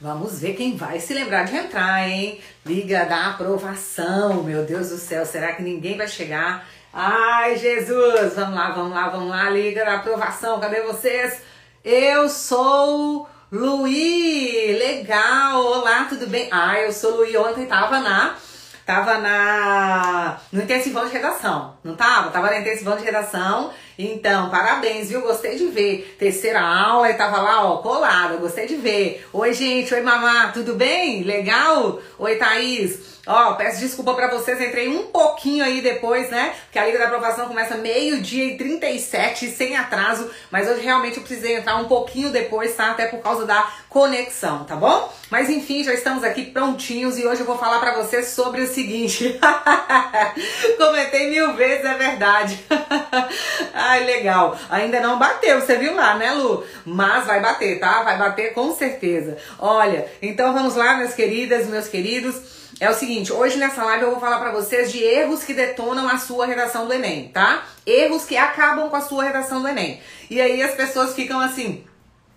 Vamos ver quem vai se lembrar de entrar, hein? Liga da aprovação, meu Deus do céu, será que ninguém vai chegar? Ai, Jesus! Vamos lá, vamos lá, vamos lá, liga da aprovação, cadê vocês? Eu sou Luí, legal, olá, tudo bem? Ah, eu sou Luí, ontem tava na tava na no intensivão de redação, não tava? Tava na intensivão de redação. Então, parabéns, viu? Gostei de ver. Terceira aula e tava lá, ó, colada. Gostei de ver. Oi, gente. Oi, mamá. Tudo bem? Legal? Oi, Thaís. Ó, peço desculpa para vocês, entrei um pouquinho aí depois, né? Porque a Liga da Aprovação começa meio-dia e 37, sem atraso, mas hoje realmente eu precisei entrar um pouquinho depois, tá? Até por causa da conexão, tá bom? Mas enfim, já estamos aqui prontinhos e hoje eu vou falar para vocês sobre o seguinte. Comentei mil vezes, é verdade. Ai, legal. Ainda não bateu, você viu lá, né, Lu? Mas vai bater, tá? Vai bater com certeza. Olha, então vamos lá, minhas queridas, meus queridos. É o seguinte, hoje nessa live eu vou falar para vocês de erros que detonam a sua redação do Enem, tá? Erros que acabam com a sua redação do Enem. E aí as pessoas ficam assim,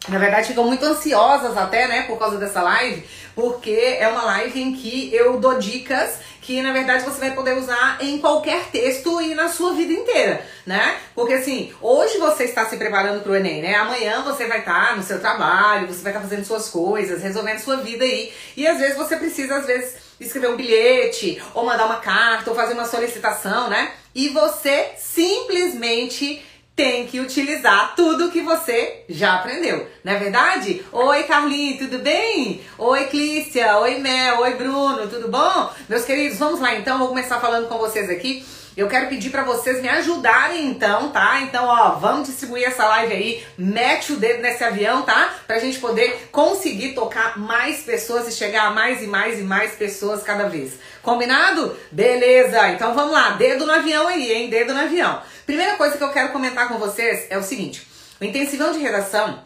na verdade ficam muito ansiosas até, né, por causa dessa live, porque é uma live em que eu dou dicas que na verdade você vai poder usar em qualquer texto e na sua vida inteira, né? Porque assim, hoje você está se preparando para o Enem, né? Amanhã você vai estar tá no seu trabalho, você vai estar tá fazendo suas coisas, resolvendo sua vida aí, e às vezes você precisa às vezes escrever um bilhete, ou mandar uma carta, ou fazer uma solicitação, né? E você simplesmente tem que utilizar tudo que você já aprendeu, não é verdade? Oi, Carlinhos, tudo bem? Oi, Clícia, oi, Mel, oi, Bruno, tudo bom? Meus queridos, vamos lá então, vou começar falando com vocês aqui eu quero pedir para vocês me ajudarem então, tá? Então, ó, vamos distribuir essa live aí, mete o dedo nesse avião, tá? Pra gente poder conseguir tocar mais pessoas e chegar a mais e mais e mais pessoas cada vez. Combinado? Beleza. Então vamos lá, dedo no avião aí, hein? Dedo no avião. Primeira coisa que eu quero comentar com vocês é o seguinte: o intensivão de redação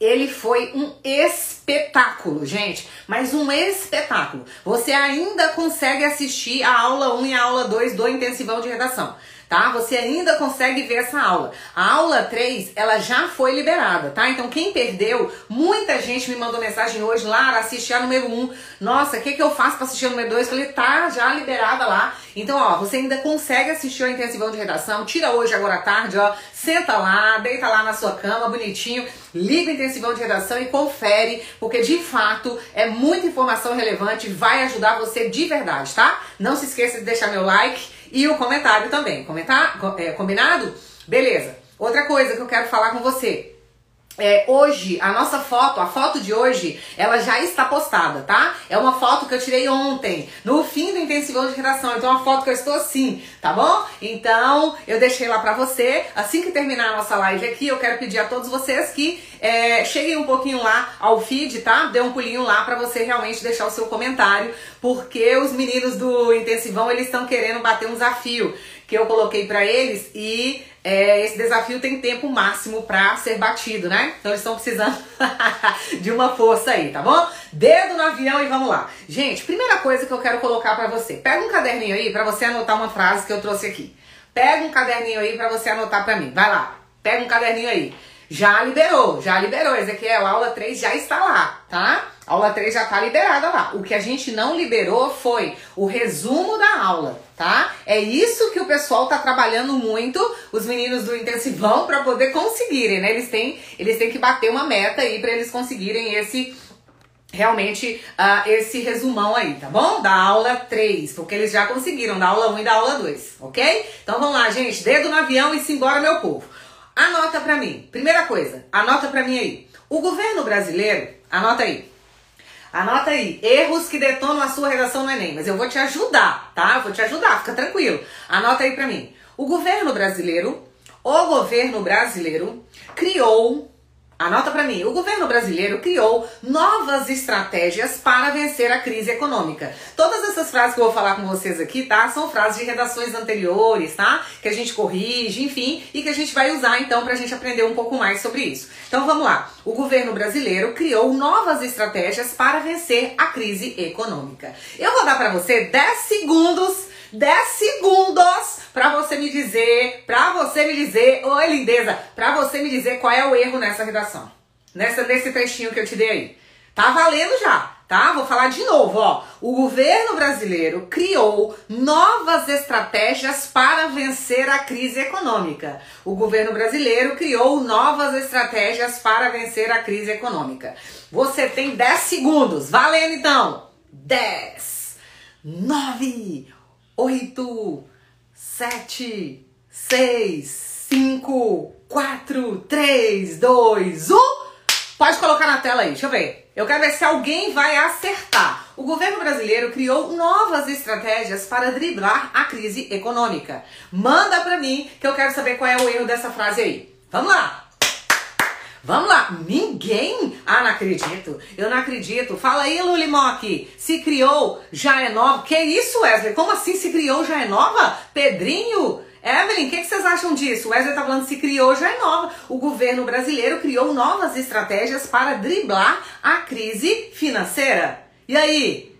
ele foi um espetáculo, gente, mas um espetáculo. Você ainda consegue assistir a aula 1 e a aula 2 do intensivão de redação tá? Você ainda consegue ver essa aula. A aula 3, ela já foi liberada, tá? Então quem perdeu, muita gente me mandou mensagem hoje, Lara, assisti a número 1. Nossa, o que, que eu faço para assistir a número 2? Falei, tá já liberada lá. Então, ó, você ainda consegue assistir o intensivão de redação. Tira hoje, agora à tarde, ó. Senta lá, deita lá na sua cama, bonitinho. Liga o intensivão de redação e confere, porque de fato é muita informação relevante, vai ajudar você de verdade, tá? Não se esqueça de deixar meu like e o comentário também. Comentar, é, combinado? Beleza. Outra coisa que eu quero falar com você. É, hoje, a nossa foto, a foto de hoje, ela já está postada, tá? É uma foto que eu tirei ontem, no fim do intensivão de redação. Então, é uma foto que eu estou assim, tá bom? Então, eu deixei lá pra você. Assim que terminar a nossa live aqui, eu quero pedir a todos vocês que é, cheguem um pouquinho lá ao feed, tá? Dê um pulinho lá pra você realmente deixar o seu comentário, porque os meninos do intensivão, eles estão querendo bater um desafio que eu coloquei para eles e é, esse desafio tem tempo máximo para ser batido, né? Então eles estão precisando de uma força aí, tá bom? Dedo no avião e vamos lá. Gente, primeira coisa que eu quero colocar para você. Pega um caderninho aí para você anotar uma frase que eu trouxe aqui. Pega um caderninho aí para você anotar para mim. Vai lá. Pega um caderninho aí. Já liberou, já liberou, Ezequiel. Aula 3 já está lá, tá? Aula 3 já está liberada lá. O que a gente não liberou foi o resumo da aula, tá? É isso que o pessoal tá trabalhando muito, os meninos do intensivão, para poder conseguirem, né? Eles têm, eles têm que bater uma meta aí para eles conseguirem esse realmente uh, esse resumão aí, tá bom? Da aula 3, porque eles já conseguiram, da aula 1 e da aula 2, ok? Então vamos lá, gente, dedo no avião e simbora, meu povo. Anota pra mim, primeira coisa, anota pra mim aí. O governo brasileiro, anota aí, Anota aí, erros que detonam a sua redação no Enem. Mas eu vou te ajudar, tá? Vou te ajudar, fica tranquilo. Anota aí pra mim. O governo brasileiro, o governo brasileiro criou Anota para mim, o governo brasileiro criou novas estratégias para vencer a crise econômica. Todas essas frases que eu vou falar com vocês aqui, tá? São frases de redações anteriores, tá? Que a gente corrige, enfim, e que a gente vai usar então pra gente aprender um pouco mais sobre isso. Então vamos lá. O governo brasileiro criou novas estratégias para vencer a crise econômica. Eu vou dar para você 10 segundos 10 segundos para você me dizer, para você me dizer, oi lindeza, para você me dizer qual é o erro nessa redação. Nessa, nesse trechinho que eu te dei aí. Tá valendo já tá? Vou falar de novo, ó. O governo brasileiro criou novas estratégias para vencer a crise econômica. O governo brasileiro criou novas estratégias para vencer a crise econômica. Você tem 10 segundos. Valendo então. 10, 9, 8, 7, 6, 5, 4, 3, 2, 1. Pode colocar na tela aí, deixa eu ver. Eu quero ver se alguém vai acertar. O governo brasileiro criou novas estratégias para driblar a crise econômica. Manda para mim que eu quero saber qual é o erro dessa frase aí. Vamos lá. Vamos lá. Ninguém? Ah, não acredito. Eu não acredito. Fala aí, Lulimock. Se criou, já é nova. Que isso, Wesley? Como assim se criou, já é nova? Pedrinho? Evelyn, o que, que, vocês acham disso? O Wesley tá falando se criou, já é nova. O governo brasileiro criou novas estratégias para driblar a crise financeira. E aí?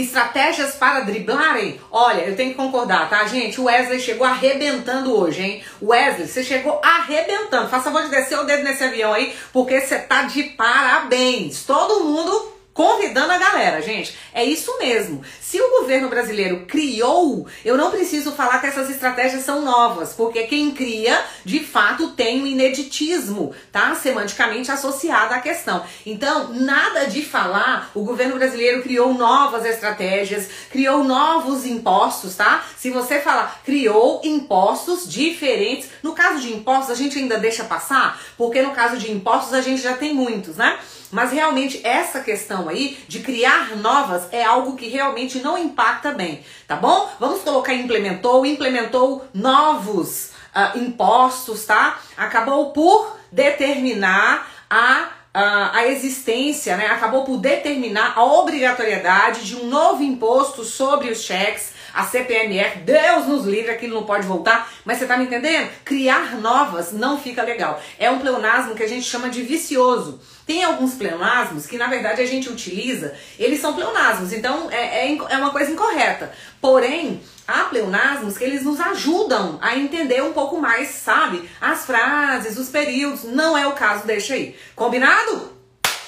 Estratégias para driblarem? Olha, eu tenho que concordar, tá, gente? O Wesley chegou arrebentando hoje, hein? Wesley, você chegou arrebentando. Faça favor de descer o dedo nesse avião aí, porque você tá de parabéns. Todo mundo convidando a galera, gente. É isso mesmo. Se o governo brasileiro criou, eu não preciso falar que essas estratégias são novas, porque quem cria, de fato, tem um ineditismo, tá? Semanticamente associado à questão. Então, nada de falar, o governo brasileiro criou novas estratégias, criou novos impostos, tá? Se você falar criou impostos diferentes, no caso de impostos a gente ainda deixa passar, porque no caso de impostos a gente já tem muitos, né? Mas realmente essa questão aí de criar novas é algo que realmente não impacta bem, tá bom? Vamos colocar implementou, implementou novos uh, impostos, tá? Acabou por determinar a a existência, né, acabou por determinar a obrigatoriedade de um novo imposto sobre os cheques, a CPMF, Deus nos livre, aquilo não pode voltar, mas você tá me entendendo? Criar novas não fica legal. É um pleonasmo que a gente chama de vicioso. Tem alguns pleonasmos que, na verdade, a gente utiliza, eles são pleonasmos, então é, é, é uma coisa incorreta. Porém, há pleonasmos que eles nos ajudam a entender um pouco mais, sabe? As frases, os períodos. Não é o caso, deixa aí. Combinado?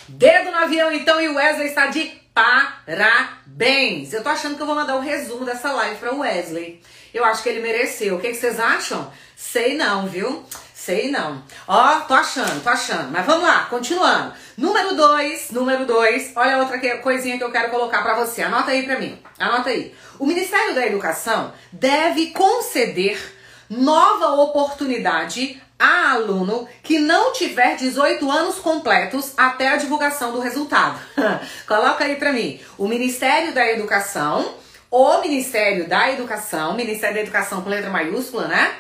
Dedo no avião, então, e o Wesley está de parabéns. Eu tô achando que eu vou mandar o um resumo dessa live para o Wesley. Eu acho que ele mereceu. O que, que vocês acham? Sei não, viu? Sei não. Ó, tô achando, tô achando. Mas vamos lá, continuando. Número 2, número 2. Olha outra que, coisinha que eu quero colocar para você. Anota aí para mim. Anota aí. O Ministério da Educação deve conceder nova oportunidade a aluno que não tiver 18 anos completos até a divulgação do resultado. Coloca aí para mim. O Ministério da Educação, o Ministério da Educação, Ministério da Educação com letra maiúscula, né?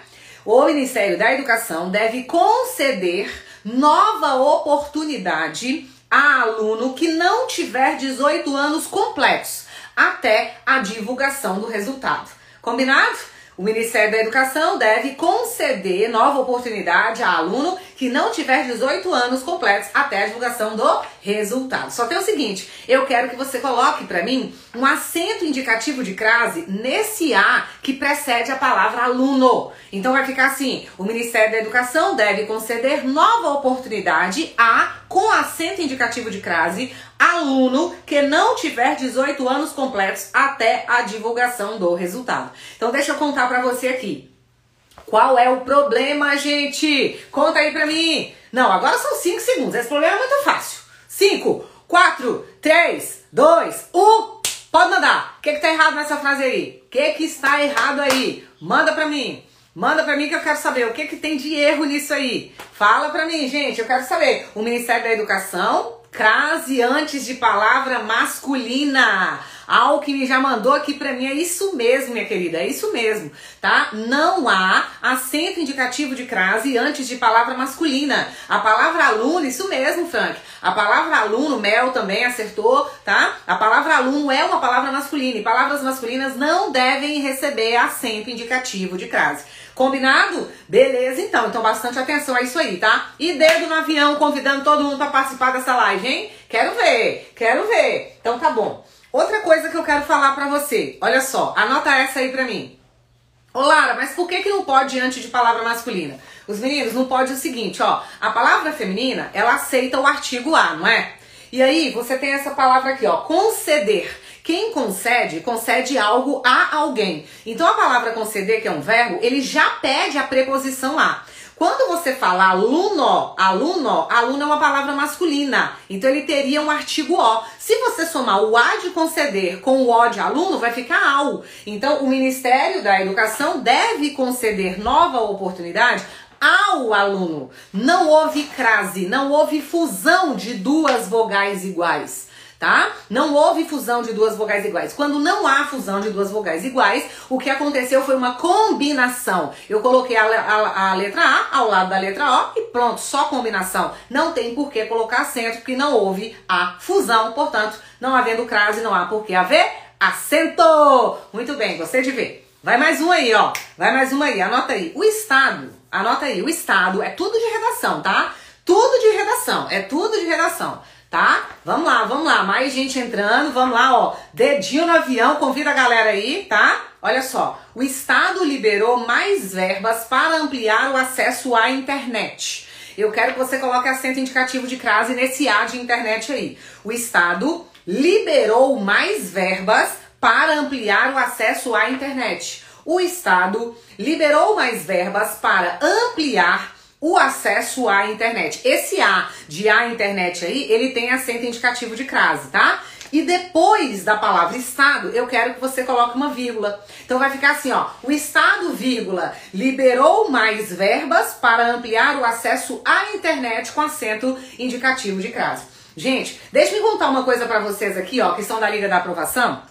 O Ministério da Educação deve conceder nova oportunidade a aluno que não tiver 18 anos completos até a divulgação do resultado. Combinado? O Ministério da Educação deve conceder nova oportunidade a aluno que não tiver 18 anos completos até a divulgação do resultado. Só tem o seguinte, eu quero que você coloque para mim um acento indicativo de crase nesse A que precede a palavra aluno. Então vai ficar assim: o Ministério da Educação deve conceder nova oportunidade a com acento indicativo de crase aluno que não tiver 18 anos completos até a divulgação do resultado. Então deixa eu contar para você aqui. Qual é o problema, gente? Conta aí pra mim. Não, agora são 5 segundos. Esse problema é muito fácil. 5, 4, 3, 2, 1. Pode mandar. O que, que tá errado nessa frase aí? O que, que está errado aí? Manda pra mim. Manda pra mim que eu quero saber o que, que tem de erro nisso aí. Fala pra mim, gente. Eu quero saber. O Ministério da Educação crase antes de palavra masculina. Alckmin já mandou aqui para mim, é isso mesmo, minha querida, é isso mesmo, tá? Não há acento indicativo de crase antes de palavra masculina. A palavra aluno, isso mesmo, Frank. A palavra aluno, Mel também acertou, tá? A palavra aluno é uma palavra masculina e palavras masculinas não devem receber acento indicativo de crase. Combinado? Beleza, então. Então, bastante atenção a isso aí, tá? E dedo no avião, convidando todo mundo para participar dessa live, hein? Quero ver, quero ver. Então, tá bom. Outra coisa que eu quero falar para você. Olha só, anota essa aí pra mim. Ô Lara, mas por que, que não pode antes de palavra masculina? Os meninos, não pode o seguinte, ó. A palavra feminina, ela aceita o artigo A, não é? E aí você tem essa palavra aqui, ó, conceder. Quem concede, concede algo a alguém. Então a palavra conceder, que é um verbo, ele já pede a preposição a. Quando você fala aluno, aluno, aluno é uma palavra masculina. Então ele teria um artigo O. Se você somar o A de conceder com o O de aluno, vai ficar AU. Então o Ministério da Educação deve conceder nova oportunidade ao aluno. Não houve crase, não houve fusão de duas vogais iguais tá? Não houve fusão de duas vogais iguais. Quando não há fusão de duas vogais iguais, o que aconteceu foi uma combinação. Eu coloquei a, a, a, letra A ao lado da letra O e pronto, só combinação. Não tem por que colocar acento, porque não houve a fusão. Portanto, não havendo crase, não há por que haver acento. Muito bem, gostei de ver. Vai mais um aí, ó. Vai mais uma aí, anota aí. O Estado, anota aí, o Estado é tudo de redação, tá? Tudo de redação, é tudo de redação tá? Vamos lá, vamos lá, mais gente entrando, vamos lá, ó. Dedinho no avião, convida a galera aí, tá? Olha só, o Estado liberou mais verbas para ampliar o acesso à internet. Eu quero que você coloque acento indicativo de crase nesse A de internet aí. O Estado liberou mais verbas para ampliar o acesso à internet. O Estado liberou mais verbas para ampliar o acesso à internet. Esse A de A internet aí, ele tem acento indicativo de crase, tá? E depois da palavra Estado, eu quero que você coloque uma vírgula. Então vai ficar assim, ó. O Estado, vírgula, liberou mais verbas para ampliar o acesso à internet com acento indicativo de crase. Gente, deixa eu contar uma coisa para vocês aqui, ó, que são da Liga da Aprovação.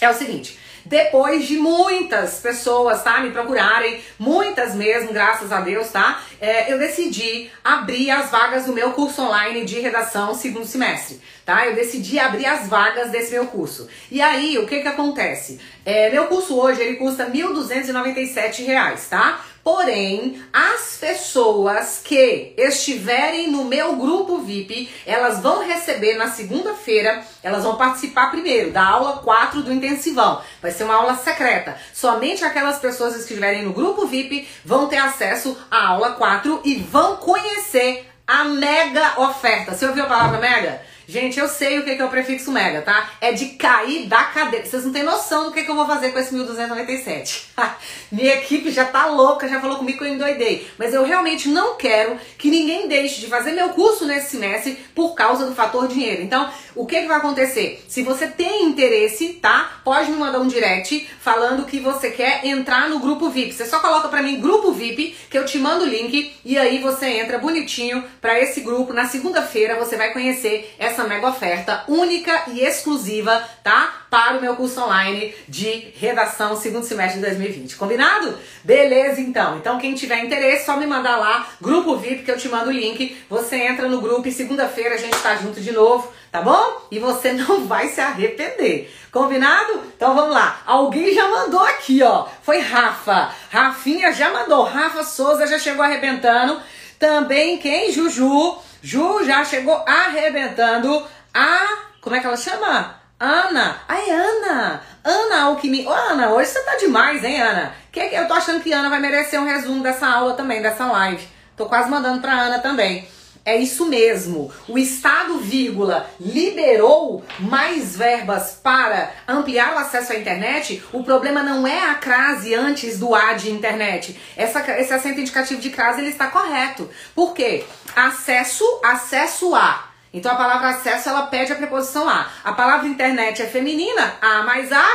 É o seguinte, depois de muitas pessoas, tá, me procurarem, muitas mesmo, graças a Deus, tá, é, eu decidi abrir as vagas do meu curso online de redação segundo semestre, tá? Eu decidi abrir as vagas desse meu curso. E aí, o que que acontece? É, meu curso hoje, ele custa R$ 1.297, tá? Porém, as pessoas que estiverem no meu grupo VIP, elas vão receber na segunda-feira, elas vão participar primeiro da aula 4 do intensivão. Vai ser uma aula secreta. Somente aquelas pessoas que estiverem no grupo VIP vão ter acesso à aula 4 e vão conhecer a mega oferta. Você ouviu a palavra mega? Gente, eu sei o que é o prefixo mega, tá? É de cair da cadeira. Vocês não têm noção do que, que eu vou fazer com esse 1297. Minha equipe já tá louca, já falou comigo que eu endoidei. Mas eu realmente não quero que ninguém deixe de fazer meu curso nesse semestre por causa do fator dinheiro. Então, o que, que vai acontecer? Se você tem interesse, tá? Pode me mandar um direct falando que você quer entrar no grupo VIP. Você só coloca pra mim grupo VIP, que eu te mando o link e aí você entra bonitinho para esse grupo. Na segunda-feira você vai conhecer essa essa mega oferta única e exclusiva, tá? Para o meu curso online de redação segundo semestre de 2020. Combinado? Beleza, então. Então, quem tiver interesse, só me mandar lá, grupo VIP, que eu te mando o link. Você entra no grupo e segunda-feira a gente tá junto de novo, tá bom? E você não vai se arrepender. Combinado? Então vamos lá. Alguém já mandou aqui, ó. Foi Rafa. Rafinha já mandou. Rafa Souza já chegou arrebentando. Também quem? Juju. Ju já chegou arrebentando a. Como é que ela chama? Ana. Ai, Ana. Ana Alquimia. Ô, Ana, hoje você tá demais, hein, Ana? Que, eu tô achando que Ana vai merecer um resumo dessa aula também, dessa live. Tô quase mandando pra Ana também. É isso mesmo. O Estado, vírgula, liberou mais verbas para ampliar o acesso à internet. O problema não é a crase antes do A de internet. Essa, esse acento indicativo de crase ele está correto. Por quê? Acesso, acesso a. Então a palavra acesso ela pede a preposição a. A palavra internet é feminina, a mais a,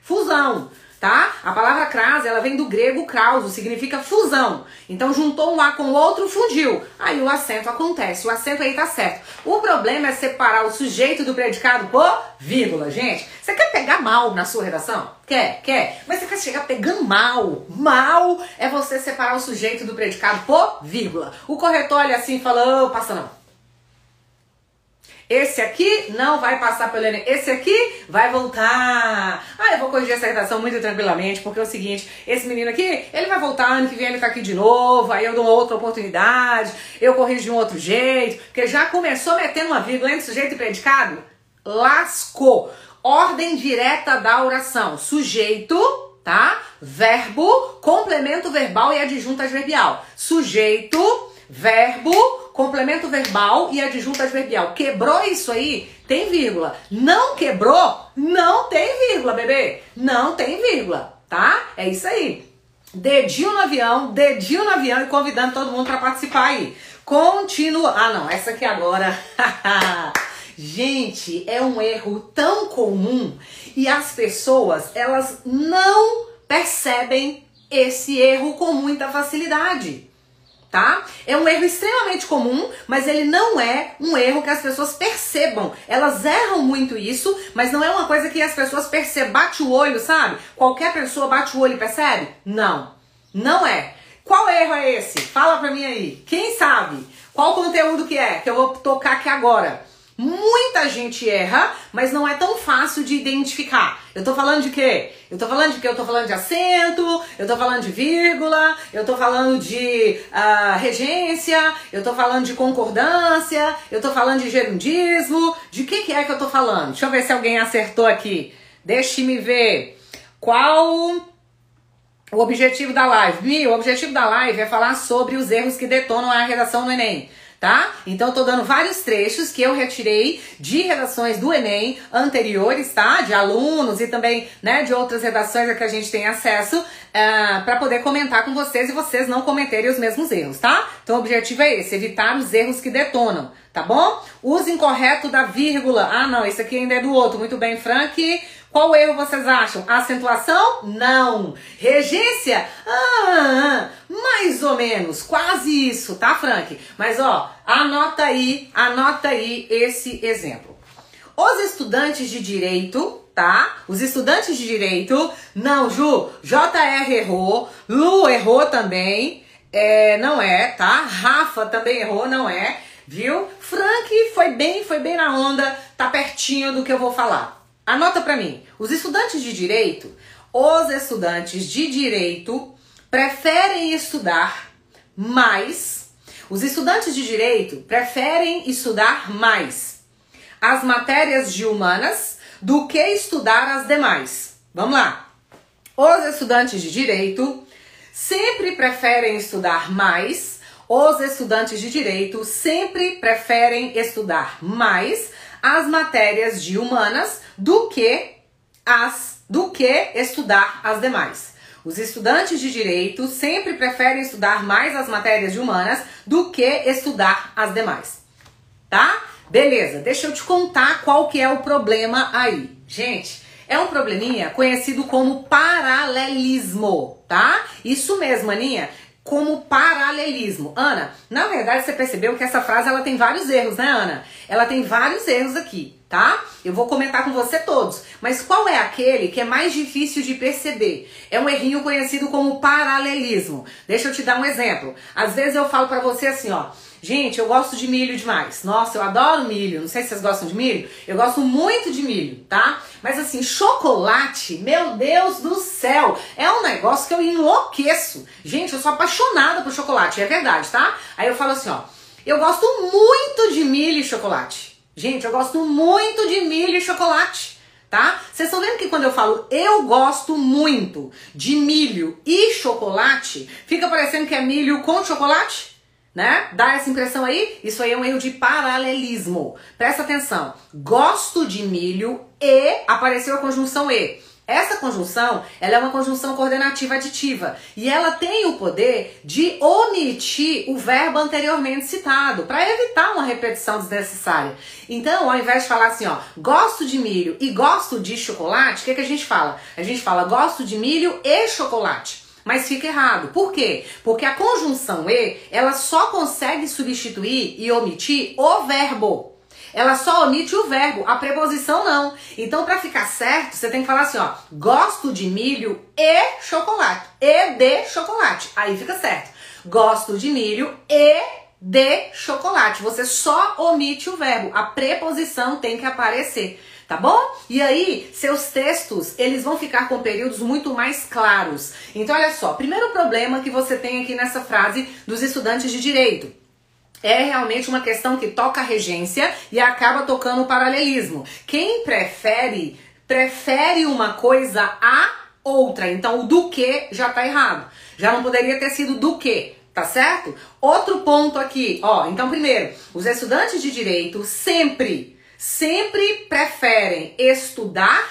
fusão tá? A palavra crase, ela vem do grego krauso, significa fusão. Então juntou um A com o outro, fundiu. Aí o acento acontece, o acento aí tá certo. O problema é separar o sujeito do predicado por vírgula, gente. Você quer pegar mal na sua redação? Quer, quer. Mas você quer chegar pegando mal. Mal é você separar o sujeito do predicado por vírgula. O corretor olha assim e fala, oh, passa não. Esse aqui não vai passar pelo Enem. Esse aqui vai voltar. Ah, eu vou corrigir essa redação muito tranquilamente, porque é o seguinte: esse menino aqui, ele vai voltar ano que vem, ele tá aqui de novo. Aí eu dou outra oportunidade, eu corrijo de um outro jeito, porque já começou metendo uma vírgula entre sujeito e predicado. Lascou. Ordem direta da oração: sujeito, tá? Verbo, complemento verbal e adjunto adverbial. Sujeito, verbo, complemento verbal e adjunto adverbial. Quebrou isso aí? Tem vírgula. Não quebrou? Não tem vírgula, bebê. Não tem vírgula, tá? É isso aí. Dedinho no avião, dedinho no avião e convidando todo mundo para participar aí. Continua. Ah, não, essa aqui agora. Gente, é um erro tão comum e as pessoas, elas não percebem esse erro com muita facilidade. Tá? É um erro extremamente comum, mas ele não é um erro que as pessoas percebam. Elas erram muito isso, mas não é uma coisa que as pessoas percebam. Bate o olho, sabe? Qualquer pessoa bate o olho e percebe? Não. Não é. Qual erro é esse? Fala pra mim aí. Quem sabe? Qual conteúdo que é? Que eu vou tocar aqui agora. Muita gente erra, mas não é tão fácil de identificar. Eu tô falando de quê? Eu tô falando de quê? Eu tô falando de acento, eu tô falando de vírgula, eu tô falando de uh, regência, eu tô falando de concordância, eu tô falando de gerundismo. De que que é que eu tô falando? Deixa eu ver se alguém acertou aqui. Deixe-me ver. Qual o objetivo da live? Mi, o objetivo da live é falar sobre os erros que detonam a redação no Enem tá? Então eu tô dando vários trechos que eu retirei de redações do Enem anteriores, tá? De alunos e também, né, de outras redações a que a gente tem acesso uh, eh, para poder comentar com vocês e vocês não cometerem os mesmos erros, tá? Então o objetivo é esse, evitar os erros que detonam, tá bom? Uso incorreto da vírgula. Ah, não, esse aqui ainda é do outro. Muito bem, Frank. Qual erro vocês acham? Acentuação? Não. Regência? Ah, mais ou menos, quase isso, tá, Frank? Mas ó, anota aí, anota aí esse exemplo. Os estudantes de direito, tá? Os estudantes de direito, não, Ju, JR errou, Lu errou também, é, não é, tá? Rafa também errou, não é, viu? Frank foi bem, foi bem na onda, tá pertinho do que eu vou falar. Anota para mim. Os estudantes de direito, os estudantes de direito preferem estudar mais. Os estudantes de direito preferem estudar mais as matérias de humanas do que estudar as demais. Vamos lá. Os estudantes de direito sempre preferem estudar mais. Os estudantes de direito sempre preferem estudar mais as matérias de humanas do que as do que estudar as demais. Os estudantes de direito sempre preferem estudar mais as matérias humanas do que estudar as demais. Tá? Beleza, deixa eu te contar qual que é o problema aí. Gente, é um probleminha conhecido como paralelismo, tá? Isso mesmo, Aninha como paralelismo. Ana, na verdade você percebeu que essa frase ela tem vários erros, né, Ana? Ela tem vários erros aqui, tá? Eu vou comentar com você todos. Mas qual é aquele que é mais difícil de perceber? É um errinho conhecido como paralelismo. Deixa eu te dar um exemplo. Às vezes eu falo para você assim, ó, Gente, eu gosto de milho demais. Nossa, eu adoro milho. Não sei se vocês gostam de milho. Eu gosto muito de milho, tá? Mas assim, chocolate, meu Deus do céu, é um negócio que eu enlouqueço. Gente, eu sou apaixonada por chocolate, é verdade, tá? Aí eu falo assim, ó, eu gosto muito de milho e chocolate. Gente, eu gosto muito de milho e chocolate tá? Vocês estão vendo que quando eu falo eu gosto muito de milho e chocolate, fica parecendo que é milho com chocolate? né? Dá essa impressão aí? Isso aí é um erro de paralelismo. Presta atenção. Gosto de milho e apareceu a conjunção e. Essa conjunção, ela é uma conjunção coordenativa aditiva e ela tem o poder de omitir o verbo anteriormente citado para evitar uma repetição desnecessária. Então, ao invés de falar assim, ó, gosto de milho e gosto de chocolate, o que, que a gente fala? A gente fala gosto de milho e chocolate mas fica errado. Por quê? Porque a conjunção e, ela só consegue substituir e omitir o verbo. Ela só omite o verbo, a preposição não. Então, para ficar certo, você tem que falar assim, ó, gosto de milho e chocolate. E de chocolate. Aí fica certo. Gosto de milho e de chocolate. Você só omite o verbo. A preposição tem que aparecer tá bom? E aí, seus textos, eles vão ficar com períodos muito mais claros. Então, olha só, primeiro problema que você tem aqui nessa frase dos estudantes de direito. É realmente uma questão que toca a regência e acaba tocando o paralelismo. Quem prefere, prefere uma coisa a outra. Então, o do que já tá errado. Já não poderia ter sido do que, Tá certo? Outro ponto aqui, ó. Então, primeiro, os estudantes de direito sempre, sempre preferem estudar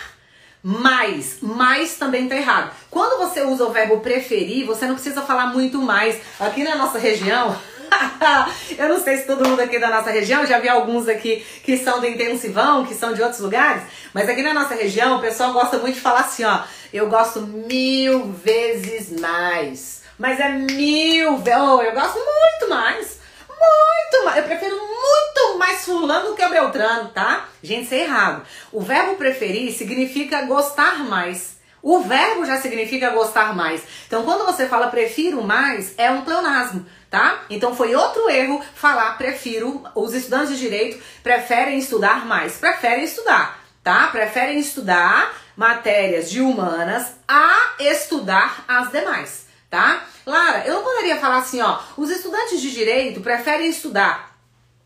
mais. Mais também tá errado. Quando você usa o verbo preferir, você não precisa falar muito mais. Aqui na nossa região. eu não sei se todo mundo aqui da nossa região, já vi alguns aqui que são do intensivão, que são de outros lugares, mas aqui na nossa região o pessoal gosta muito de falar assim, ó, eu gosto mil vezes mais. Mas é mil vezes, oh, eu gosto muito mais. Muito mais. Eu prefiro muito mais fulano que o Beltrano, tá? Gente, isso é errado. O verbo preferir significa gostar mais. O verbo já significa gostar mais. Então, quando você fala prefiro mais, é um pleonasmo tá? Então foi outro erro falar prefiro, os estudantes de direito preferem estudar mais, preferem estudar, tá? Preferem estudar matérias de humanas a estudar as demais, tá? Lara, eu não poderia falar assim, ó, os estudantes de direito preferem estudar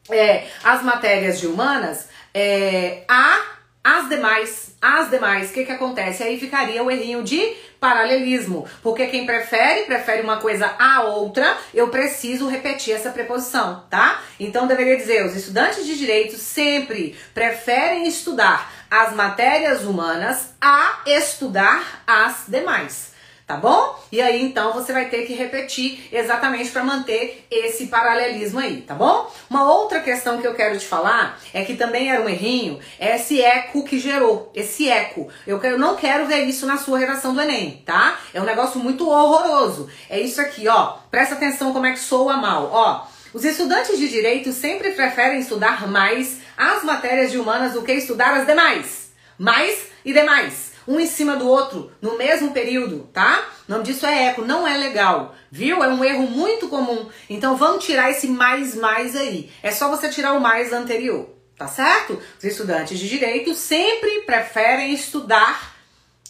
é, as matérias de humanas é, a as demais, as demais, o que que acontece? Aí ficaria o errinho de paralelismo, porque quem prefere, prefere uma coisa a outra, eu preciso repetir essa preposição, tá? Então deveria dizer, os estudantes de direito sempre preferem estudar as matérias humanas a estudar as demais tá bom? E aí então você vai ter que repetir exatamente para manter esse paralelismo aí, tá bom? Uma outra questão que eu quero te falar é que também era um errinho, é esse eco que gerou, esse eco. Eu, quero, não quero ver isso na sua redação do Enem, tá? É um negócio muito horroroso. É isso aqui, ó. Presta atenção como é que soa mal, ó. Os estudantes de direito sempre preferem estudar mais as matérias de humanas do que estudar as demais. Mais e demais um em cima do outro no mesmo período, tá? O nome disso é eco, não é legal, viu? É um erro muito comum. Então vamos tirar esse mais mais aí. É só você tirar o mais anterior, tá certo? Os estudantes de direito sempre preferem estudar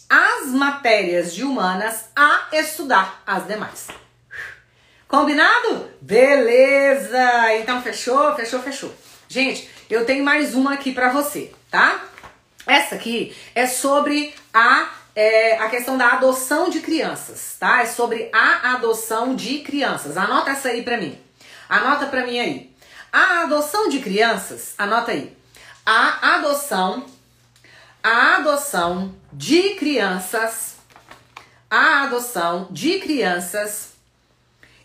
as matérias de humanas a estudar as demais. Combinado? Beleza! Então fechou, fechou, fechou. Gente, eu tenho mais uma aqui para você, tá? Essa aqui é sobre a, é, a questão da adoção de crianças, tá? É sobre a adoção de crianças. Anota essa aí pra mim. Anota pra mim aí. A adoção de crianças, anota aí. A adoção, a adoção de crianças, a adoção de crianças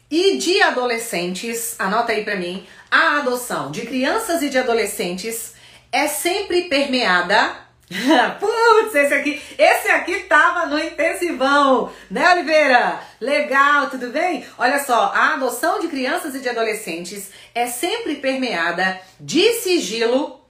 e de adolescentes, anota aí pra mim. A adoção de crianças e de adolescentes é sempre permeada Putz, esse aqui, esse aqui tava no intensivão, né, Oliveira? Legal, tudo bem? Olha só, a adoção de crianças e de adolescentes é sempre permeada de sigilo,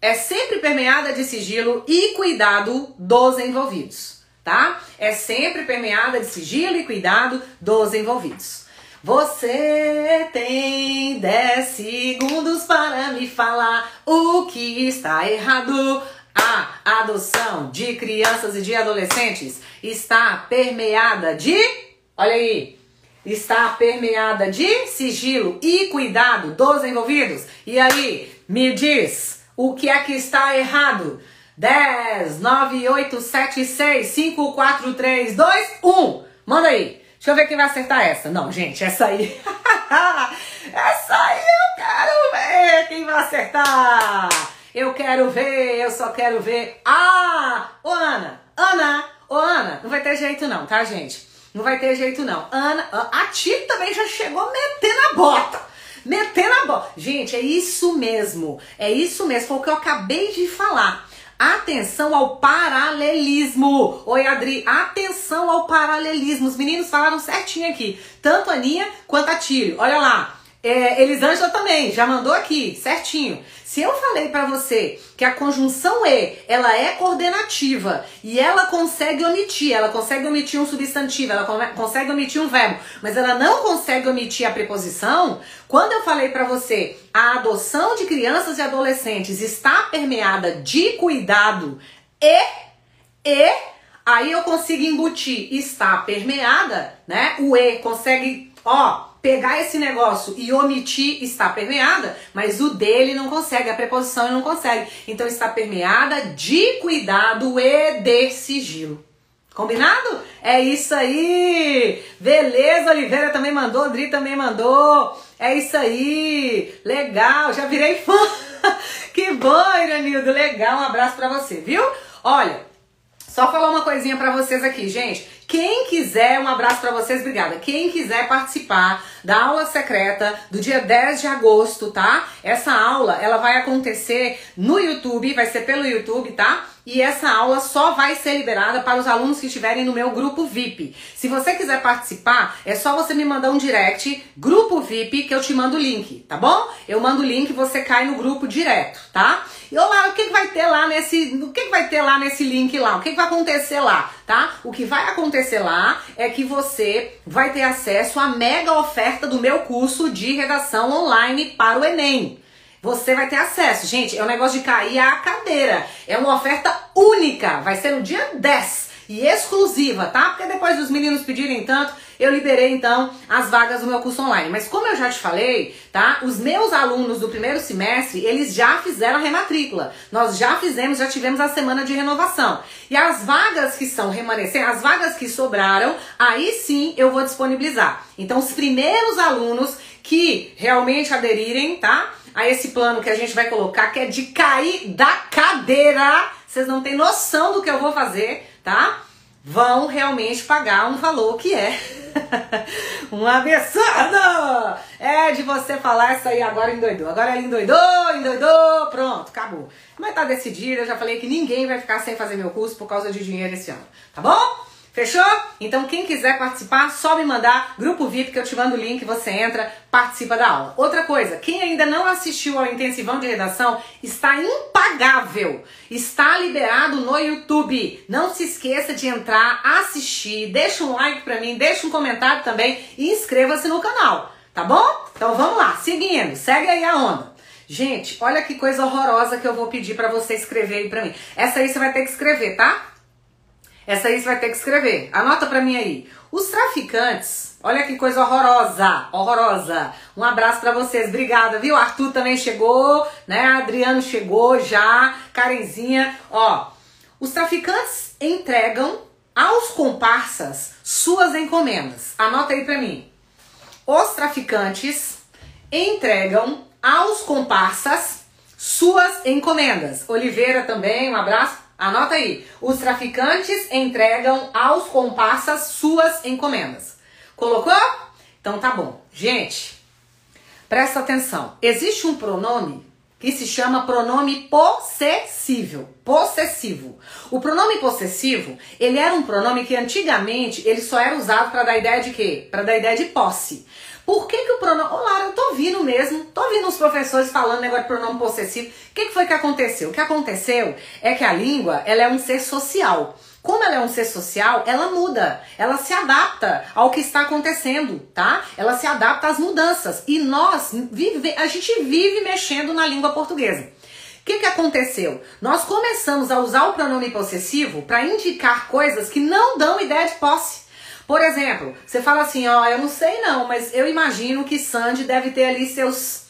é sempre permeada de sigilo e cuidado dos envolvidos, tá? É sempre permeada de sigilo e cuidado dos envolvidos. Você tem 10 segundos para me falar o que está errado. A adoção de crianças e de adolescentes está permeada de, olha aí, está permeada de sigilo e cuidado dos envolvidos. E aí, me diz, o que é que está errado? 10, 9, 8, 7, 6, 5, 4, 3, 2, 1. Manda aí. Deixa eu ver quem vai acertar essa. Não, gente, essa aí. essa aí eu quero ver quem vai acertar. Eu quero ver, eu só quero ver. Ah! Ô Ana, Ana, ô Ana, não vai ter jeito não, tá, gente? Não vai ter jeito não. Ana, a Ti também já chegou metendo a bota. Metendo a bota. Gente, é isso mesmo. É isso mesmo. Foi o que eu acabei de falar. Atenção ao paralelismo. Oi, Adri. Atenção ao paralelismo. Os meninos falaram certinho aqui. Tanto a Aninha quanto a Tírio. Olha lá. É, Elisângela também, já mandou aqui, certinho. Se eu falei para você que a conjunção E, ela é coordenativa e ela consegue omitir, ela consegue omitir um substantivo, ela consegue omitir um verbo, mas ela não consegue omitir a preposição, quando eu falei para você, a adoção de crianças e adolescentes está permeada de cuidado e e aí eu consigo embutir está permeada, né? O E consegue, ó, pegar esse negócio e omitir está permeada, mas o dele não consegue, a preposição não consegue. Então está permeada de cuidado e de sigilo. Combinado? É isso aí! Beleza, Oliveira também mandou, Adri também mandou. É isso aí! Legal, já virei fã! que bom, Iranildo, legal, um abraço pra você, viu? Olha, só falar uma coisinha para vocês aqui, gente. Quem quiser, um abraço para vocês, obrigada. Quem quiser participar da aula secreta do dia 10 de agosto, tá? Essa aula, ela vai acontecer no YouTube, vai ser pelo YouTube, tá? E essa aula só vai ser liberada para os alunos que estiverem no meu grupo VIP. Se você quiser participar, é só você me mandar um direct, grupo VIP, que eu te mando o link, tá bom? Eu mando o link você cai no grupo direto, tá? E olá, o que, que vai ter lá nesse. O que, que vai ter lá nesse link lá? O que, que vai acontecer lá, tá? O que vai acontecer lá é que você vai ter acesso à mega oferta do meu curso de redação online para o Enem. Você vai ter acesso. Gente, é um negócio de cair a cadeira. É uma oferta única. Vai ser no dia 10 e exclusiva, tá? Porque depois dos meninos pedirem tanto, eu liberei então as vagas do meu curso online. Mas como eu já te falei, tá? Os meus alunos do primeiro semestre, eles já fizeram a rematrícula. Nós já fizemos, já tivemos a semana de renovação. E as vagas que são remanescentes, as vagas que sobraram, aí sim eu vou disponibilizar. Então os primeiros alunos que realmente aderirem, tá? A esse plano que a gente vai colocar, que é de cair da cadeira. Vocês não têm noção do que eu vou fazer, tá? Vão realmente pagar um valor que é um absurdo! É de você falar isso aí agora endoidou. Agora ele endoidou, endoidou, pronto, acabou. Mas tá decidido, eu já falei que ninguém vai ficar sem fazer meu curso por causa de dinheiro esse ano, tá bom? Fechou? Então quem quiser participar, só me mandar grupo VIP que eu te mando o link, você entra, participa da aula. Outra coisa, quem ainda não assistiu ao intensivão de redação, está impagável. Está liberado no YouTube. Não se esqueça de entrar, assistir, deixa um like pra mim, deixa um comentário também e inscreva-se no canal, tá bom? Então vamos lá, seguindo, segue aí a onda. Gente, olha que coisa horrorosa que eu vou pedir para você escrever aí pra mim. Essa aí você vai ter que escrever, tá? Essa aí você vai ter que escrever. Anota pra mim aí. Os traficantes, olha que coisa horrorosa, horrorosa. Um abraço para vocês, obrigada, viu? Arthur também chegou, né? Adriano chegou já, Karenzinha. Ó, os traficantes entregam aos comparsas suas encomendas. Anota aí pra mim. Os traficantes entregam aos comparsas suas encomendas. Oliveira também, um abraço. Anota aí. Os traficantes entregam aos comparsas suas encomendas. Colocou? Então tá bom. Gente, presta atenção. Existe um pronome que se chama pronome possessivo. Possessivo. O pronome possessivo, ele era um pronome que antigamente ele só era usado para dar ideia de quê? Para dar ideia de posse. Por que, que o pronome. Ô, Lara, eu tô ouvindo mesmo. Tô ouvindo os professores falando negócio de pronome possessivo. O que, que foi que aconteceu? O que aconteceu é que a língua ela é um ser social. Como ela é um ser social, ela muda, ela se adapta ao que está acontecendo, tá? Ela se adapta às mudanças. E nós, vive, a gente vive mexendo na língua portuguesa. O que, que aconteceu? Nós começamos a usar o pronome possessivo para indicar coisas que não dão ideia de posse. Por exemplo, você fala assim, ó, eu não sei não, mas eu imagino que Sandy deve ter ali seus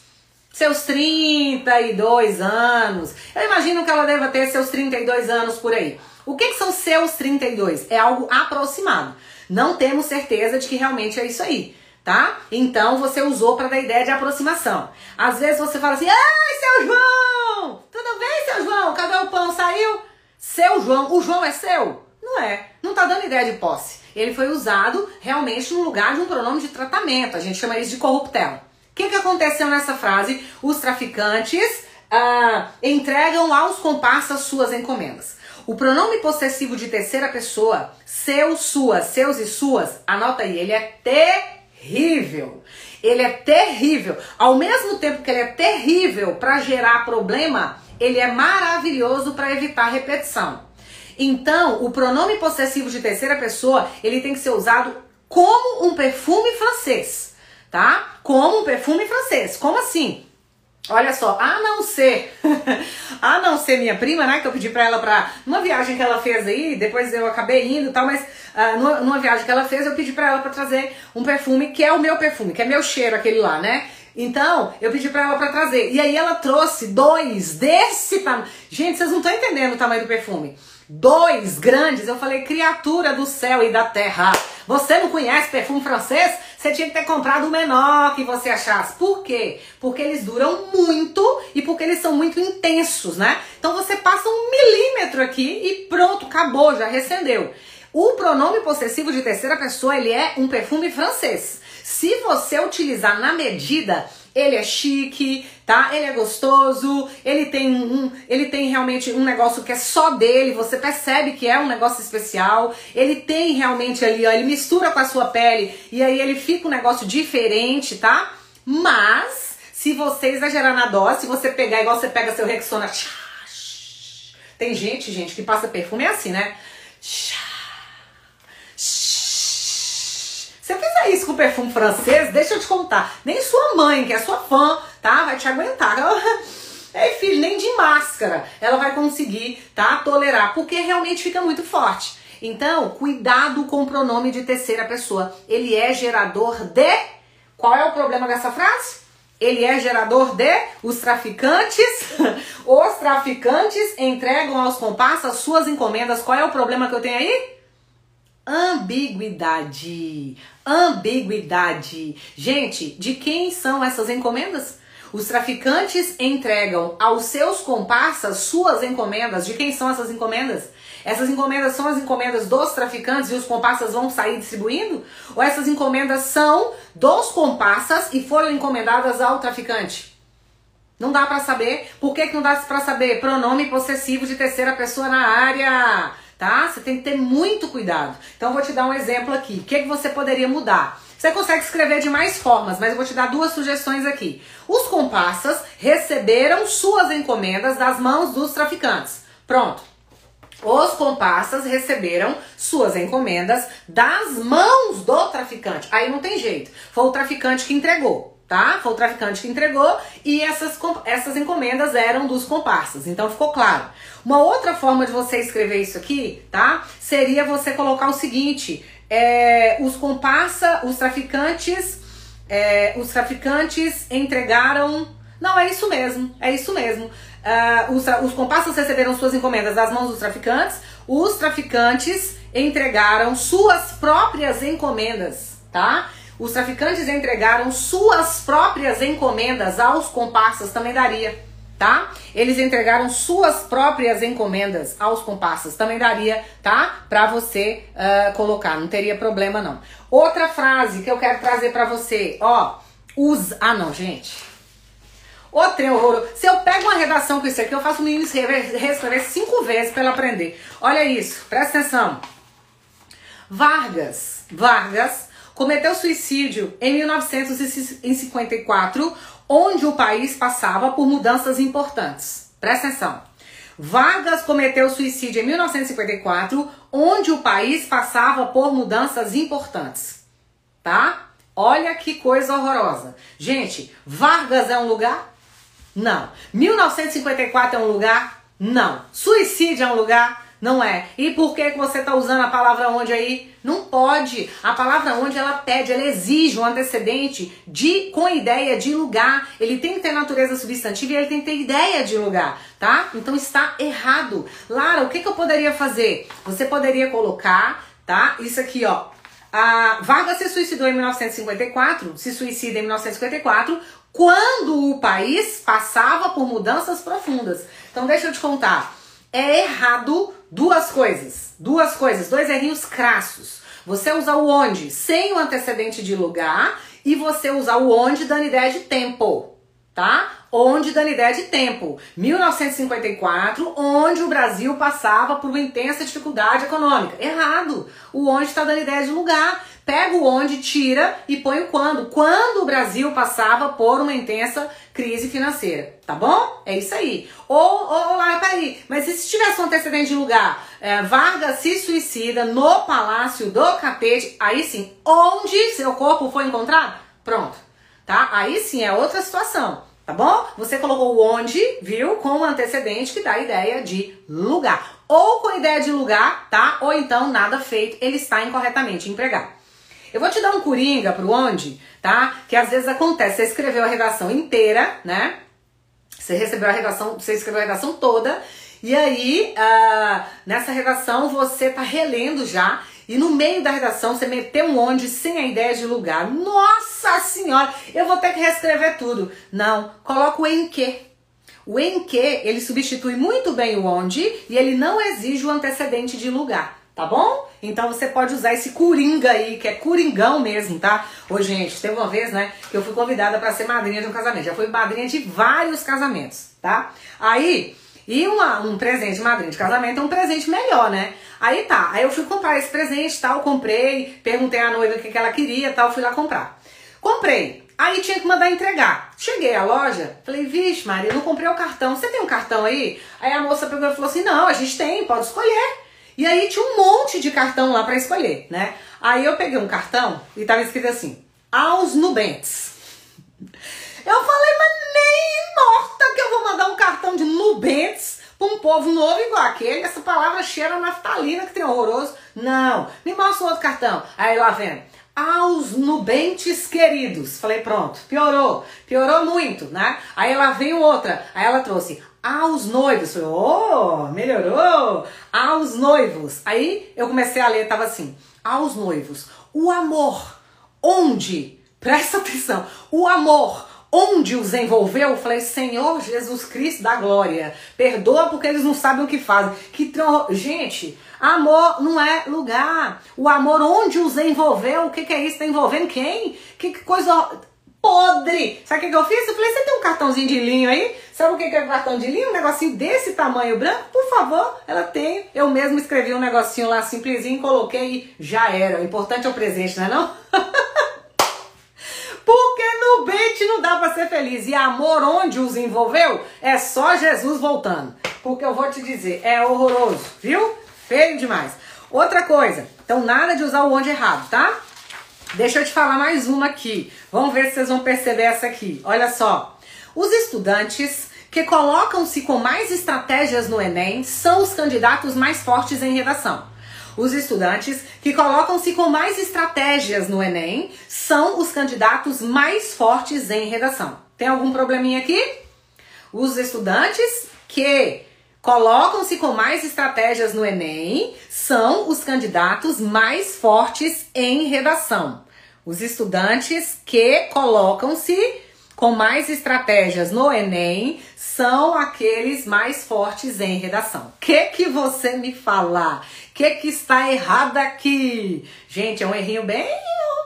seus 32 anos. Eu imagino que ela deva ter seus 32 anos por aí. O que, que são seus 32? É algo aproximado. Não temos certeza de que realmente é isso aí, tá? Então você usou para dar ideia de aproximação. Às vezes você fala assim: "Ai, seu João! Tudo bem, seu João? Cadê o pão? Saiu?" Seu João, o João é seu? Não é. Não tá dando ideia de posse ele foi usado realmente no lugar de um pronome de tratamento. A gente chama isso de corruptela. O que, que aconteceu nessa frase? Os traficantes ah, entregam aos comparsas suas encomendas. O pronome possessivo de terceira pessoa, seu, suas, seus e suas, anota aí, ele é terrível. Ele é terrível. Ao mesmo tempo que ele é terrível para gerar problema, ele é maravilhoso para evitar repetição. Então, o pronome possessivo de terceira pessoa, ele tem que ser usado como um perfume francês, tá? Como um perfume francês. Como assim? Olha só, a não ser, a não ser minha prima, né, que eu pedi pra ela pra, numa viagem que ela fez aí, depois eu acabei indo e tal, mas uh, numa, numa, viagem que ela fez, eu pedi pra ela pra trazer um perfume que é o meu perfume, que é meu cheiro, aquele lá, né? Então, eu pedi pra ela pra trazer. E aí ela trouxe dois desse tamanho. Gente, vocês não estão entendendo o tamanho do perfume. Dois grandes. Eu falei, criatura do céu e da terra. Você não conhece perfume francês? Você tinha que ter comprado o menor que você achasse. Por quê? Porque eles duram muito e porque eles são muito intensos, né? Então você passa um milímetro aqui e pronto, acabou, já recendeu. O pronome possessivo de terceira pessoa, ele é um perfume francês. Se você utilizar na medida, ele é chique, tá? Ele é gostoso, ele tem um, ele tem realmente um negócio que é só dele, você percebe que é um negócio especial. Ele tem realmente ali, ó, ele mistura com a sua pele e aí ele fica um negócio diferente, tá? Mas se você exagerar na dose, se você pegar igual você pega seu Rexona, tem gente, gente, que passa perfume é assim, né? Você fizer isso com perfume francês, deixa eu te contar. Nem sua mãe, que é sua fã, tá? Vai te aguentar. Ei, filho, nem de máscara ela vai conseguir, tá? Tolerar, porque realmente fica muito forte. Então, cuidado com o pronome de terceira pessoa. Ele é gerador de. Qual é o problema dessa frase? Ele é gerador de os traficantes. os traficantes entregam aos comparsas suas encomendas. Qual é o problema que eu tenho aí? Ambiguidade. Ambiguidade. Gente, de quem são essas encomendas? Os traficantes entregam aos seus comparsas suas encomendas. De quem são essas encomendas? Essas encomendas são as encomendas dos traficantes e os comparsas vão sair distribuindo? Ou essas encomendas são dos comparsas e foram encomendadas ao traficante? Não dá para saber. Por que, que não dá para saber? Pronome possessivo de terceira pessoa na área tá? Você tem que ter muito cuidado. Então, vou te dar um exemplo aqui. O que, que você poderia mudar? Você consegue escrever de mais formas, mas eu vou te dar duas sugestões aqui. Os comparsas receberam suas encomendas das mãos dos traficantes. Pronto. Os comparsas receberam suas encomendas das mãos do traficante. Aí não tem jeito. Foi o traficante que entregou tá? Foi o traficante que entregou e essas, essas encomendas eram dos comparsas. Então ficou claro. Uma outra forma de você escrever isso aqui, tá? Seria você colocar o seguinte: é, os comparsa, os traficantes, é, os traficantes entregaram. Não, é isso mesmo, é isso mesmo. Uh, os, os comparsas receberam suas encomendas das mãos dos traficantes, os traficantes entregaram suas próprias encomendas, tá? Os traficantes entregaram suas próprias encomendas aos comparsas, também daria, tá? Eles entregaram suas próprias encomendas aos comparsas, também daria, tá? Pra você uh, colocar, não teria problema não. Outra frase que eu quero trazer pra você, ó, os... Ah não, gente. Ô trem horroroso. Se eu pego uma redação com isso aqui, eu faço o menino reescrever cinco vezes para ele aprender. Olha isso, presta atenção. Vargas, Vargas cometeu suicídio em 1954, onde o país passava por mudanças importantes. Presta atenção. Vargas cometeu suicídio em 1954, onde o país passava por mudanças importantes. Tá? Olha que coisa horrorosa. Gente, Vargas é um lugar? Não. 1954 é um lugar? Não. Suicídio é um lugar? Não é. E por que, que você está usando a palavra onde aí? Não pode. A palavra onde ela pede, ela exige um antecedente de com ideia de lugar. Ele tem que ter natureza substantiva e ele tem que ter ideia de lugar, tá? Então está errado. Lara, o que, que eu poderia fazer? Você poderia colocar, tá? Isso aqui, ó. A Vargas se suicidou em 1954, se suicida em 1954, quando o país passava por mudanças profundas. Então deixa eu te contar. É errado duas coisas. Duas coisas, dois errinhos crassos. Você usar o onde sem o antecedente de lugar e você usar o onde dando ideia de tempo, tá? Onde dando ideia de tempo. 1954, onde o Brasil passava por uma intensa dificuldade econômica. Errado. O onde está dando ideia de lugar. Pega o onde, tira e põe o quando. Quando o Brasil passava por uma intensa crise financeira, tá bom? É isso aí. Ou, ou lá, peraí, mas e se tivesse um antecedente de lugar? É, Vargas se suicida no Palácio do Capete, aí sim, onde seu corpo foi encontrado? Pronto, tá? Aí sim é outra situação, tá bom? Você colocou onde, viu? Com um antecedente que dá a ideia de lugar. Ou com ideia de lugar, tá? Ou então nada feito, ele está incorretamente empregado. Eu vou te dar um coringa pro onde, tá? Que às vezes acontece, você escreveu a redação inteira, né? Você recebeu a redação, você escreveu a redação toda, e aí, uh, nessa redação, você tá relendo já. E no meio da redação você meteu um onde sem a ideia de lugar. Nossa senhora, eu vou ter que reescrever tudo. Não, coloca o em que. O em que, ele substitui muito bem o onde e ele não exige o antecedente de lugar tá bom? Então você pode usar esse coringa aí, que é coringão mesmo, tá? Ô, gente, teve uma vez, né, que eu fui convidada para ser madrinha de um casamento. Já fui madrinha de vários casamentos, tá? Aí, e uma, um presente de madrinha de casamento é um presente melhor, né? Aí tá, aí eu fui comprar esse presente, tal, comprei, perguntei à noiva o que, que ela queria, tal, fui lá comprar. Comprei. Aí tinha que mandar entregar. Cheguei à loja, falei, vixe, Maria, não comprei o cartão. Você tem um cartão aí? Aí a moça pegou e falou assim: não, a gente tem, pode escolher. E aí tinha um monte de cartão lá para escolher, né? Aí eu peguei um cartão e tava escrito assim: aos Nubentes. Eu falei, mas nem morta que eu vou mandar um cartão de Nubentes pra um povo novo igual aquele. Essa palavra cheira naftalina que tem horroroso. Não, me mostra um outro cartão. Aí lá vem aos nubentes queridos. Falei, pronto, piorou, piorou muito, né? Aí ela veio outra, aí ela trouxe aos noivos. Oh, melhorou! Aos noivos. Aí eu comecei a ler, tava assim, aos noivos. O amor, onde? Presta atenção. O amor, onde os envolveu? Eu falei, Senhor Jesus Cristo da glória, perdoa porque eles não sabem o que fazem. Que tro... Gente, amor não é lugar. O amor onde os envolveu, o que, que é isso? Está envolvendo quem? Que, que coisa podre. Sabe o que, que eu fiz? Eu falei, você tem um cartãozinho de linho aí? Sabe o que, que é um cartão de linho? Um negocinho desse tamanho branco? Por favor, ela tem. Eu mesmo escrevi um negocinho lá simplesinho, coloquei e já era. O importante é o presente, não é não? Porque no bait não dá para ser feliz. E amor onde os envolveu é só Jesus voltando. Porque eu vou te dizer, é horroroso, viu? Feio demais. Outra coisa, então nada de usar o onde errado, tá? Deixa eu te falar mais uma aqui. Vamos ver se vocês vão perceber essa aqui. Olha só. Os estudantes que colocam-se com mais estratégias no Enem são os candidatos mais fortes em redação. Os estudantes que colocam-se com mais estratégias no Enem são os candidatos mais fortes em redação. Tem algum probleminha aqui? Os estudantes que colocam-se com mais estratégias no Enem são os candidatos mais fortes em redação. Os estudantes que colocam-se com mais estratégias no Enem são aqueles mais fortes em redação. Que que você me fala? O que que está errado aqui? Gente, é um errinho bem,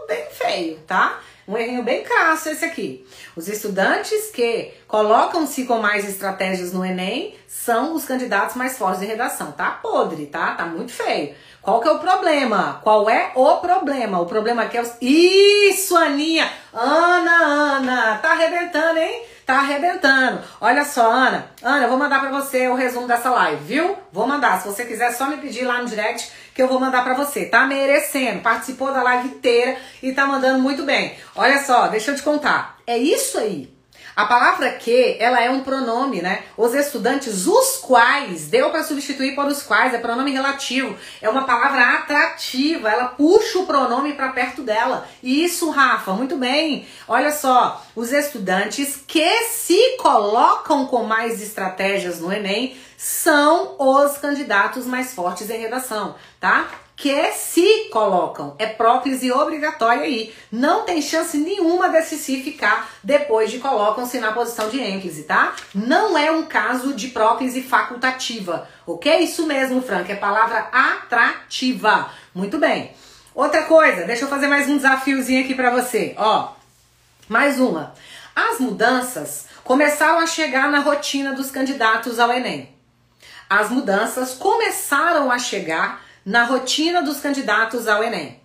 bem feio, tá? Um errinho bem crasso esse aqui. Os estudantes que colocam-se com mais estratégias no Enem são os candidatos mais fortes em redação. Tá podre, tá? Tá muito feio. Qual que é o problema? Qual é o problema? O problema aqui é o... Isso, Aninha! Ana, Ana! Tá arrebentando, hein? Tá arrebentando. Olha só, Ana. Ana, eu vou mandar pra você o resumo dessa live, viu? Vou mandar. Se você quiser, só me pedir lá no direct que eu vou mandar pra você. Tá merecendo. Participou da live inteira e tá mandando muito bem. Olha só, deixa eu te contar. É isso aí. A palavra que, ela é um pronome, né? Os estudantes, os quais, deu para substituir por os quais, é pronome relativo. É uma palavra atrativa, ela puxa o pronome para perto dela. Isso, Rafa, muito bem. Olha só, os estudantes que se colocam com mais estratégias no Enem são os candidatos mais fortes em redação, tá? Que se colocam. É próclise obrigatória aí. Não tem chance nenhuma desse se ficar depois de colocam-se na posição de ênclise, tá? Não é um caso de próclise facultativa, ok? Isso mesmo, Frank, é palavra atrativa. Muito bem. Outra coisa, deixa eu fazer mais um desafiozinho aqui para você. Ó, mais uma. As mudanças começaram a chegar na rotina dos candidatos ao Enem. As mudanças começaram a chegar na rotina dos candidatos ao Enem.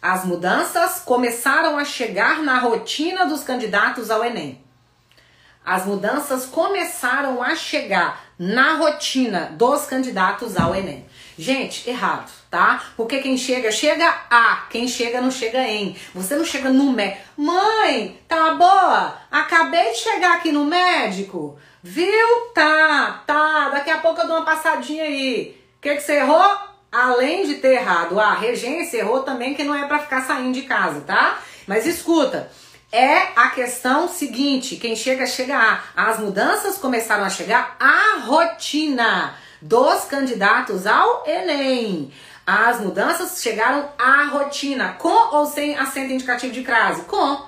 As mudanças começaram a chegar na rotina dos candidatos ao Enem. As mudanças começaram a chegar na rotina dos candidatos ao Enem. Gente, errado, tá? Porque quem chega, chega a. Quem chega, não chega em. Você não chega no médico. Mãe, tá boa? Acabei de chegar aqui no médico. Viu? Tá, tá. Daqui a pouco eu dou uma passadinha aí. O que, que você errou? Além de ter errado a regência, errou também que não é para ficar saindo de casa, tá? Mas escuta, é a questão seguinte: quem chega, chega a. As mudanças começaram a chegar à rotina dos candidatos ao Enem. As mudanças chegaram à rotina, com ou sem acento indicativo de crase? Com.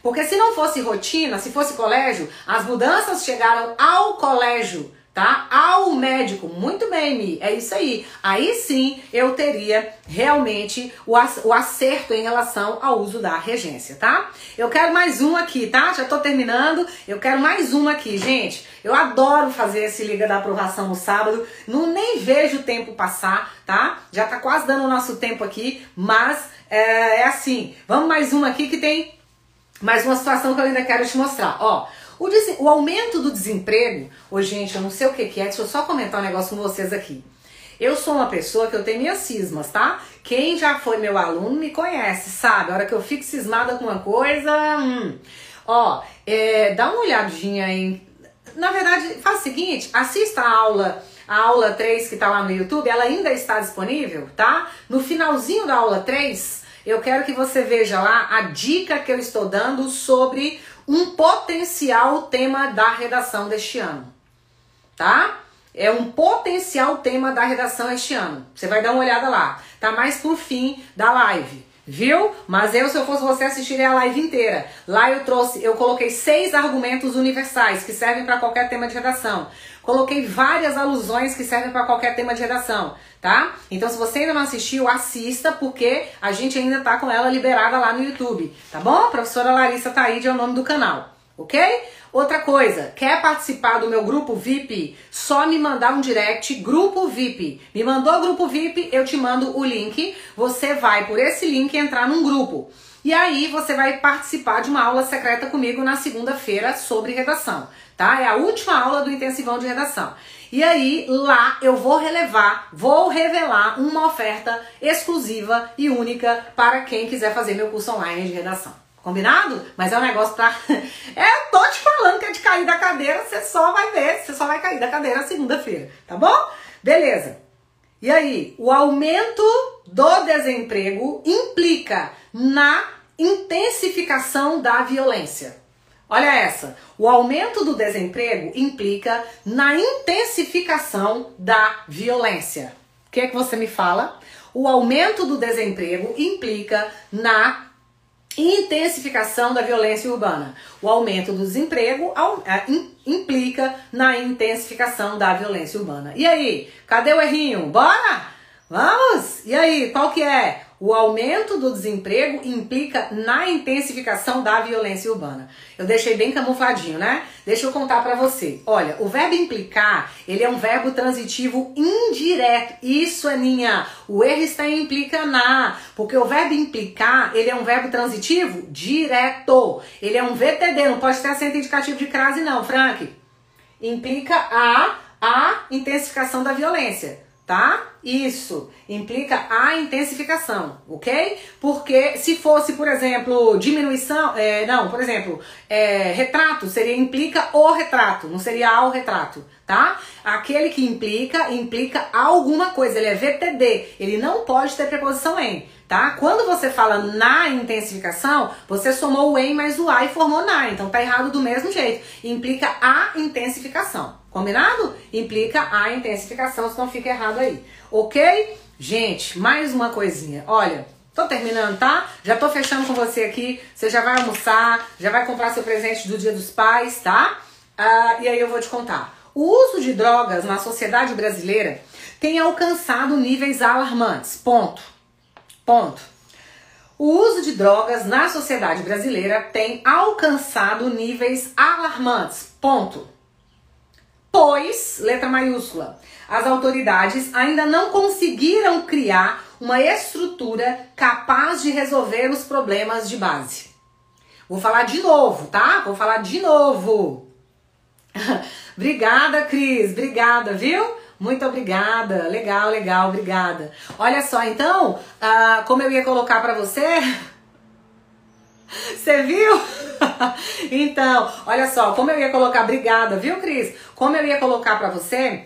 Porque se não fosse rotina, se fosse colégio, as mudanças chegaram ao colégio tá? Ao médico. Muito bem, Mi, é isso aí. Aí sim eu teria realmente o acerto em relação ao uso da regência, tá? Eu quero mais um aqui, tá? Já tô terminando. Eu quero mais um aqui, gente. Eu adoro fazer esse Liga da Aprovação no sábado. Não nem vejo o tempo passar, tá? Já tá quase dando o nosso tempo aqui, mas é, é assim. Vamos mais um aqui que tem mais uma situação que eu ainda quero te mostrar. Ó, o, o aumento do desemprego, ô gente, eu não sei o que, que é, deixa eu só comentar um negócio com vocês aqui. Eu sou uma pessoa que eu tenho minhas cismas, tá? Quem já foi meu aluno me conhece, sabe? A hora que eu fico cismada com uma coisa. Hum. Ó, é, dá uma olhadinha em. Na verdade, faz o seguinte: assista a aula. A aula 3 que tá lá no YouTube, ela ainda está disponível, tá? No finalzinho da aula 3, eu quero que você veja lá a dica que eu estou dando sobre um potencial tema da redação deste ano, tá? É um potencial tema da redação este ano. Você vai dar uma olhada lá. Tá mais pro fim da live, viu? Mas eu, se eu fosse você, assistiria a live inteira. Lá eu trouxe, eu coloquei seis argumentos universais que servem para qualquer tema de redação. Coloquei várias alusões que servem para qualquer tema de redação tá? Então, se você ainda não assistiu, assista, porque a gente ainda tá com ela liberada lá no YouTube, tá bom? A professora Larissa Taíde é o nome do canal, ok? Outra coisa, quer participar do meu grupo VIP? Só me mandar um direct, grupo VIP. Me mandou grupo VIP, eu te mando o link. Você vai por esse link entrar num grupo. E aí você vai participar de uma aula secreta comigo na segunda-feira sobre redação, tá? É a última aula do intensivão de redação. E aí, lá eu vou relevar, vou revelar uma oferta exclusiva e única para quem quiser fazer meu curso online de redação. Combinado? Mas é um negócio pra. é, tô te falando que é de cair da cadeira, você só vai ver, você só vai cair da cadeira segunda-feira, tá bom? Beleza. E aí, o aumento do desemprego implica na intensificação da violência. Olha essa. O aumento do desemprego implica na intensificação da violência. O que é que você me fala? O aumento do desemprego implica na intensificação da violência urbana. O aumento do desemprego é, implica na intensificação da violência urbana. E aí, cadê o errinho? Bora? Vamos? E aí, qual que é? O aumento do desemprego implica na intensificação da violência urbana. Eu deixei bem camufladinho, né? Deixa eu contar para você. Olha, o verbo implicar, ele é um verbo transitivo indireto. Isso, Aninha, o erro está em implica na, porque o verbo implicar, ele é um verbo transitivo direto. Ele é um VTD, não pode ter acento indicativo de crase não, Frank. Implica a a intensificação da violência tá? Isso implica a intensificação, ok? Porque se fosse, por exemplo, diminuição, é, não, por exemplo, é, retrato seria implica o retrato, não seria ao retrato, tá? Aquele que implica, implica alguma coisa, ele é VTD, ele não pode ter preposição em, tá? Quando você fala na intensificação, você somou o em mais o a e formou na, então tá errado do mesmo jeito, implica a intensificação. Combinado? Implica a intensificação, senão fica errado aí. Ok? Gente, mais uma coisinha. Olha, tô terminando, tá? Já tô fechando com você aqui. Você já vai almoçar, já vai comprar seu presente do Dia dos Pais, tá? Ah, e aí eu vou te contar. O uso de drogas na sociedade brasileira tem alcançado níveis alarmantes. Ponto. Ponto. O uso de drogas na sociedade brasileira tem alcançado níveis alarmantes. Ponto pois, letra maiúscula, as autoridades ainda não conseguiram criar uma estrutura capaz de resolver os problemas de base. Vou falar de novo, tá? Vou falar de novo. obrigada, Cris, obrigada, viu? Muito obrigada, legal, legal, obrigada. Olha só, então, uh, como eu ia colocar para você, você viu? então, olha só, como eu ia colocar, obrigada, viu, Cris? Como eu ia colocar para você,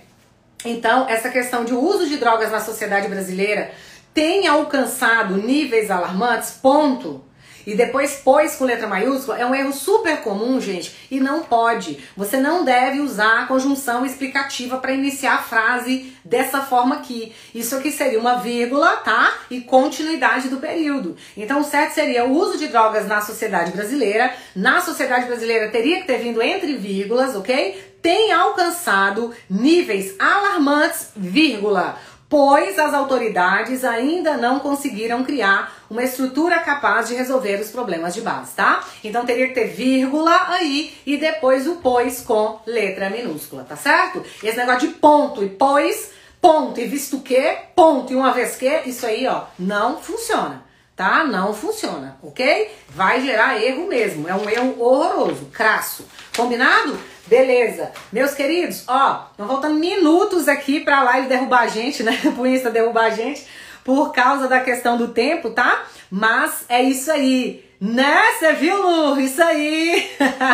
então, essa questão de uso de drogas na sociedade brasileira tem alcançado níveis alarmantes, ponto. E depois pois com letra maiúscula é um erro super comum, gente, e não pode. Você não deve usar a conjunção explicativa para iniciar a frase dessa forma aqui. Isso aqui seria uma vírgula, tá? E continuidade do período. Então, o certo seria o uso de drogas na sociedade brasileira. Na sociedade brasileira teria que ter vindo entre vírgulas, ok? Tem alcançado níveis alarmantes, vírgula pois as autoridades ainda não conseguiram criar uma estrutura capaz de resolver os problemas de base, tá? Então teria que ter vírgula aí e depois o pois com letra minúscula, tá certo? Esse negócio de ponto e pois, ponto e visto que, ponto e uma vez que, isso aí, ó, não funciona tá? Não funciona, ok? Vai gerar erro mesmo, é um erro horroroso, crasso. Combinado? Beleza. Meus queridos, ó, não faltam minutos aqui pra live derrubar a gente, né? Pro Insta derrubar a gente, por causa da questão do tempo, tá? Mas é isso aí. Né? Você viu, Lu? Isso aí!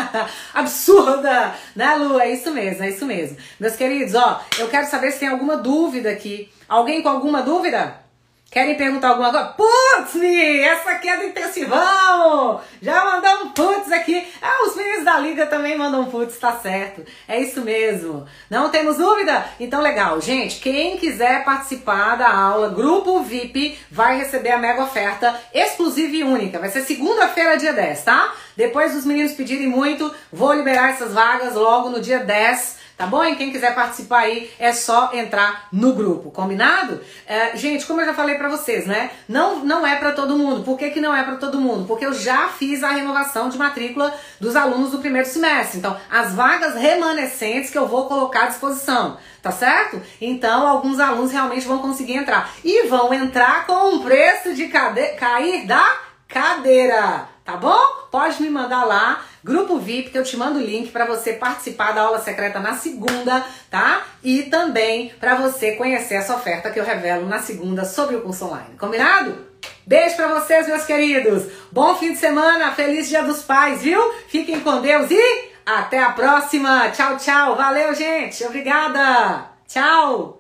Absurda! Né, Lu? É isso mesmo, é isso mesmo. Meus queridos, ó, eu quero saber se tem alguma dúvida aqui. Alguém com alguma dúvida? Querem perguntar alguma coisa? Putz, essa aqui é do intensivão! Já mandou um putz aqui. Ah, os meninos da liga também mandam putz, tá certo. É isso mesmo. Não temos dúvida? Então, legal. Gente, quem quiser participar da aula, grupo VIP, vai receber a mega oferta exclusiva e única. Vai ser segunda-feira, dia 10, tá? Depois dos meninos pedirem muito, vou liberar essas vagas logo no dia 10 tá bom? E quem quiser participar aí é só entrar no grupo, combinado? É, gente, como eu já falei para vocês, né? Não, não é para todo mundo. Por que, que não é para todo mundo? Porque eu já fiz a renovação de matrícula dos alunos do primeiro semestre. Então, as vagas remanescentes que eu vou colocar à disposição, tá certo? Então, alguns alunos realmente vão conseguir entrar. E vão entrar com um preço de cade... cair da cadeira, tá bom? Pode me mandar lá Grupo VIP, que eu te mando o link para você participar da aula secreta na segunda, tá? E também para você conhecer essa oferta que eu revelo na segunda sobre o curso online. Combinado? Beijo para vocês, meus queridos. Bom fim de semana, feliz Dia dos Pais, viu? Fiquem com Deus e até a próxima. Tchau, tchau. Valeu, gente. Obrigada. Tchau.